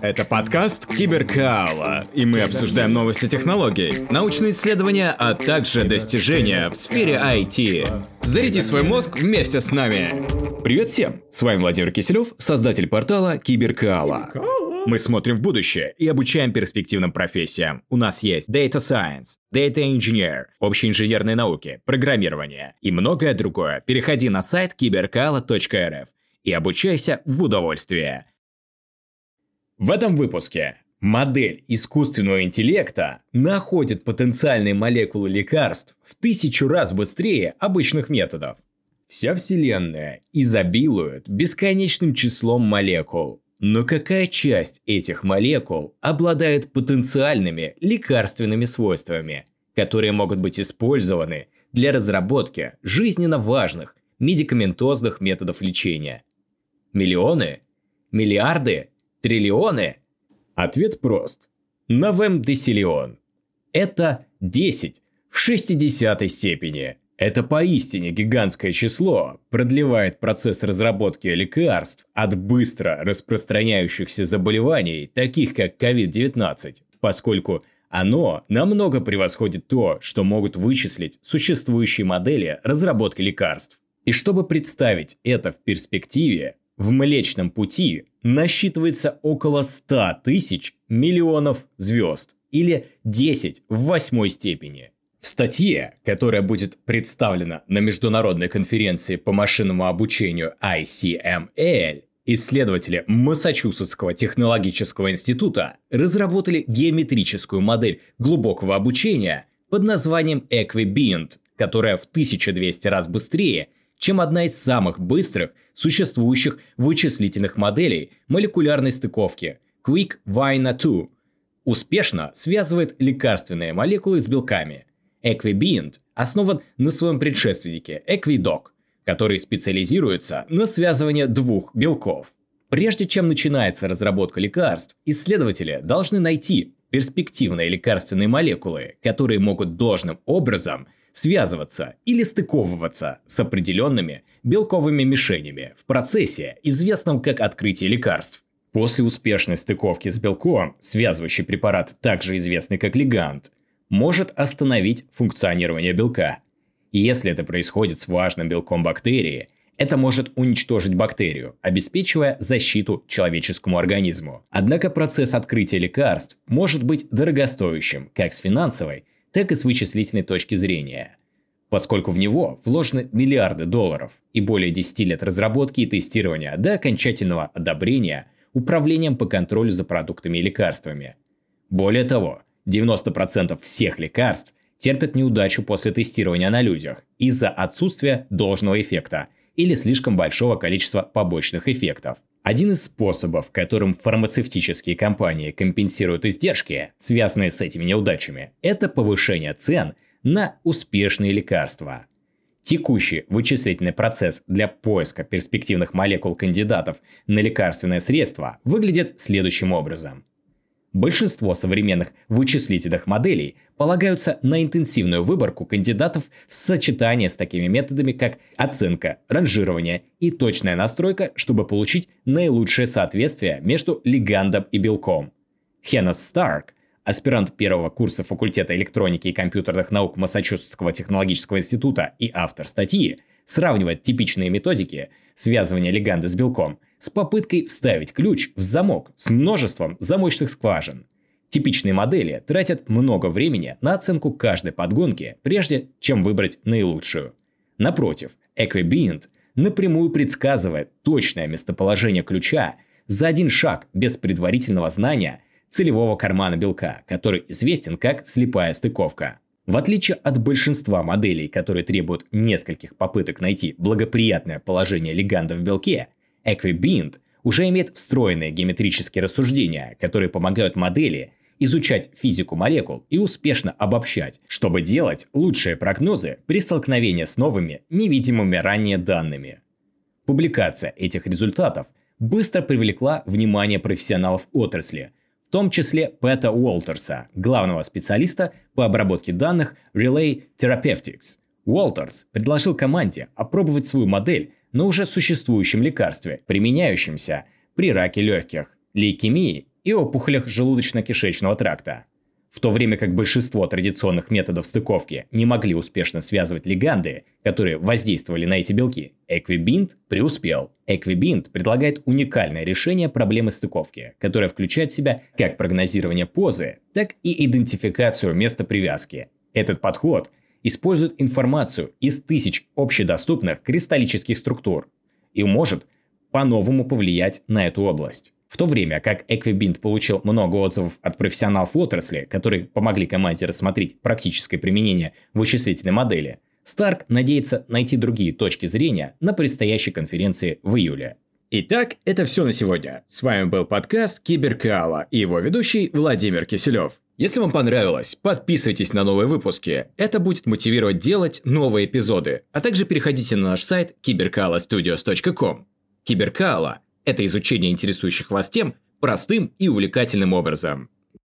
Это подкаст Киберкаала, и мы обсуждаем новости технологий, научные исследования, а также достижения в сфере IT. Заряди свой мозг вместе с нами. Привет всем! С вами Владимир Киселев, создатель портала Киберкаала. Мы смотрим в будущее и обучаем перспективным профессиям. У нас есть Data Science, Data Engineer, общие инженерные науки, программирование и многое другое. Переходи на сайт киберкала.рф и обучайся в удовольствие. В этом выпуске модель искусственного интеллекта находит потенциальные молекулы лекарств в тысячу раз быстрее обычных методов. Вся Вселенная изобилует бесконечным числом молекул. Но какая часть этих молекул обладает потенциальными лекарственными свойствами, которые могут быть использованы для разработки жизненно важных медикаментозных методов лечения? Миллионы? Миллиарды? Триллионы? Ответ прост. Новемдесиллион. Это 10 в 60 степени – это поистине гигантское число продлевает процесс разработки лекарств от быстро распространяющихся заболеваний, таких как COVID-19, поскольку оно намного превосходит то, что могут вычислить существующие модели разработки лекарств. И чтобы представить это в перспективе, в Млечном Пути насчитывается около 100 тысяч миллионов звезд или 10 в восьмой степени – в статье, которая будет представлена на международной конференции по машинному обучению ICML, исследователи Массачусетского технологического института разработали геометрическую модель глубокого обучения под названием Equibint, которая в 1200 раз быстрее, чем одна из самых быстрых существующих вычислительных моделей молекулярной стыковки Quick Vina 2, успешно связывает лекарственные молекулы с белками – Equibient основан на своем предшественнике Equidoc, который специализируется на связывании двух белков. Прежде чем начинается разработка лекарств, исследователи должны найти перспективные лекарственные молекулы, которые могут должным образом связываться или стыковываться с определенными белковыми мишенями в процессе, известном как открытие лекарств. После успешной стыковки с белком, связывающий препарат, также известный как лигант, может остановить функционирование белка. Если это происходит с важным белком бактерии, это может уничтожить бактерию, обеспечивая защиту человеческому организму. Однако процесс открытия лекарств может быть дорогостоящим как с финансовой, так и с вычислительной точки зрения, поскольку в него вложены миллиарды долларов и более 10 лет разработки и тестирования до окончательного одобрения управлением по контролю за продуктами и лекарствами. Более того, 90% всех лекарств терпят неудачу после тестирования на людях из-за отсутствия должного эффекта или слишком большого количества побочных эффектов. Один из способов, которым фармацевтические компании компенсируют издержки, связанные с этими неудачами, это повышение цен на успешные лекарства. Текущий вычислительный процесс для поиска перспективных молекул кандидатов на лекарственное средство выглядит следующим образом – Большинство современных вычислительных моделей полагаются на интенсивную выборку кандидатов в сочетании с такими методами, как оценка, ранжирование и точная настройка, чтобы получить наилучшее соответствие между лигандом и белком. Хеннес Старк, аспирант первого курса факультета электроники и компьютерных наук Массачусетского технологического института и автор статьи, сравнивает типичные методики связывания леганда с белком с попыткой вставить ключ в замок с множеством замочных скважин. Типичные модели тратят много времени на оценку каждой подгонки, прежде чем выбрать наилучшую. Напротив, Equibient напрямую предсказывает точное местоположение ключа за один шаг без предварительного знания целевого кармана белка, который известен как слепая стыковка. В отличие от большинства моделей, которые требуют нескольких попыток найти благоприятное положение леганда в белке, Equibint уже имеет встроенные геометрические рассуждения, которые помогают модели изучать физику молекул и успешно обобщать, чтобы делать лучшие прогнозы при столкновении с новыми, невидимыми ранее данными. Публикация этих результатов быстро привлекла внимание профессионалов отрасли, в том числе Пэта Уолтерса, главного специалиста по обработке данных Relay Therapeutics. Уолтерс предложил команде опробовать свою модель на уже существующем лекарстве, применяющемся при раке легких. лейкемии и опухолях желудочно-кишечного тракта. В то время как большинство традиционных методов стыковки не могли успешно связывать лиганды, которые воздействовали на эти белки, Equibint преуспел. Equibint предлагает уникальное решение проблемы стыковки, которое включает в себя как прогнозирование позы, так и идентификацию места привязки. Этот подход использует информацию из тысяч общедоступных кристаллических структур и может по-новому повлиять на эту область. В то время как Equibint получил много отзывов от профессионалов отрасли, которые помогли команде рассмотреть практическое применение вычислительной модели, Старк надеется найти другие точки зрения на предстоящей конференции в июле. Итак, это все на сегодня. С вами был подкаст Киберкаала и его ведущий Владимир Киселев. Если вам понравилось, подписывайтесь на новые выпуски. Это будет мотивировать делать новые эпизоды. А также переходите на наш сайт cyberkalastudios.com. Киберкаала – это изучение интересующих вас тем простым и увлекательным образом.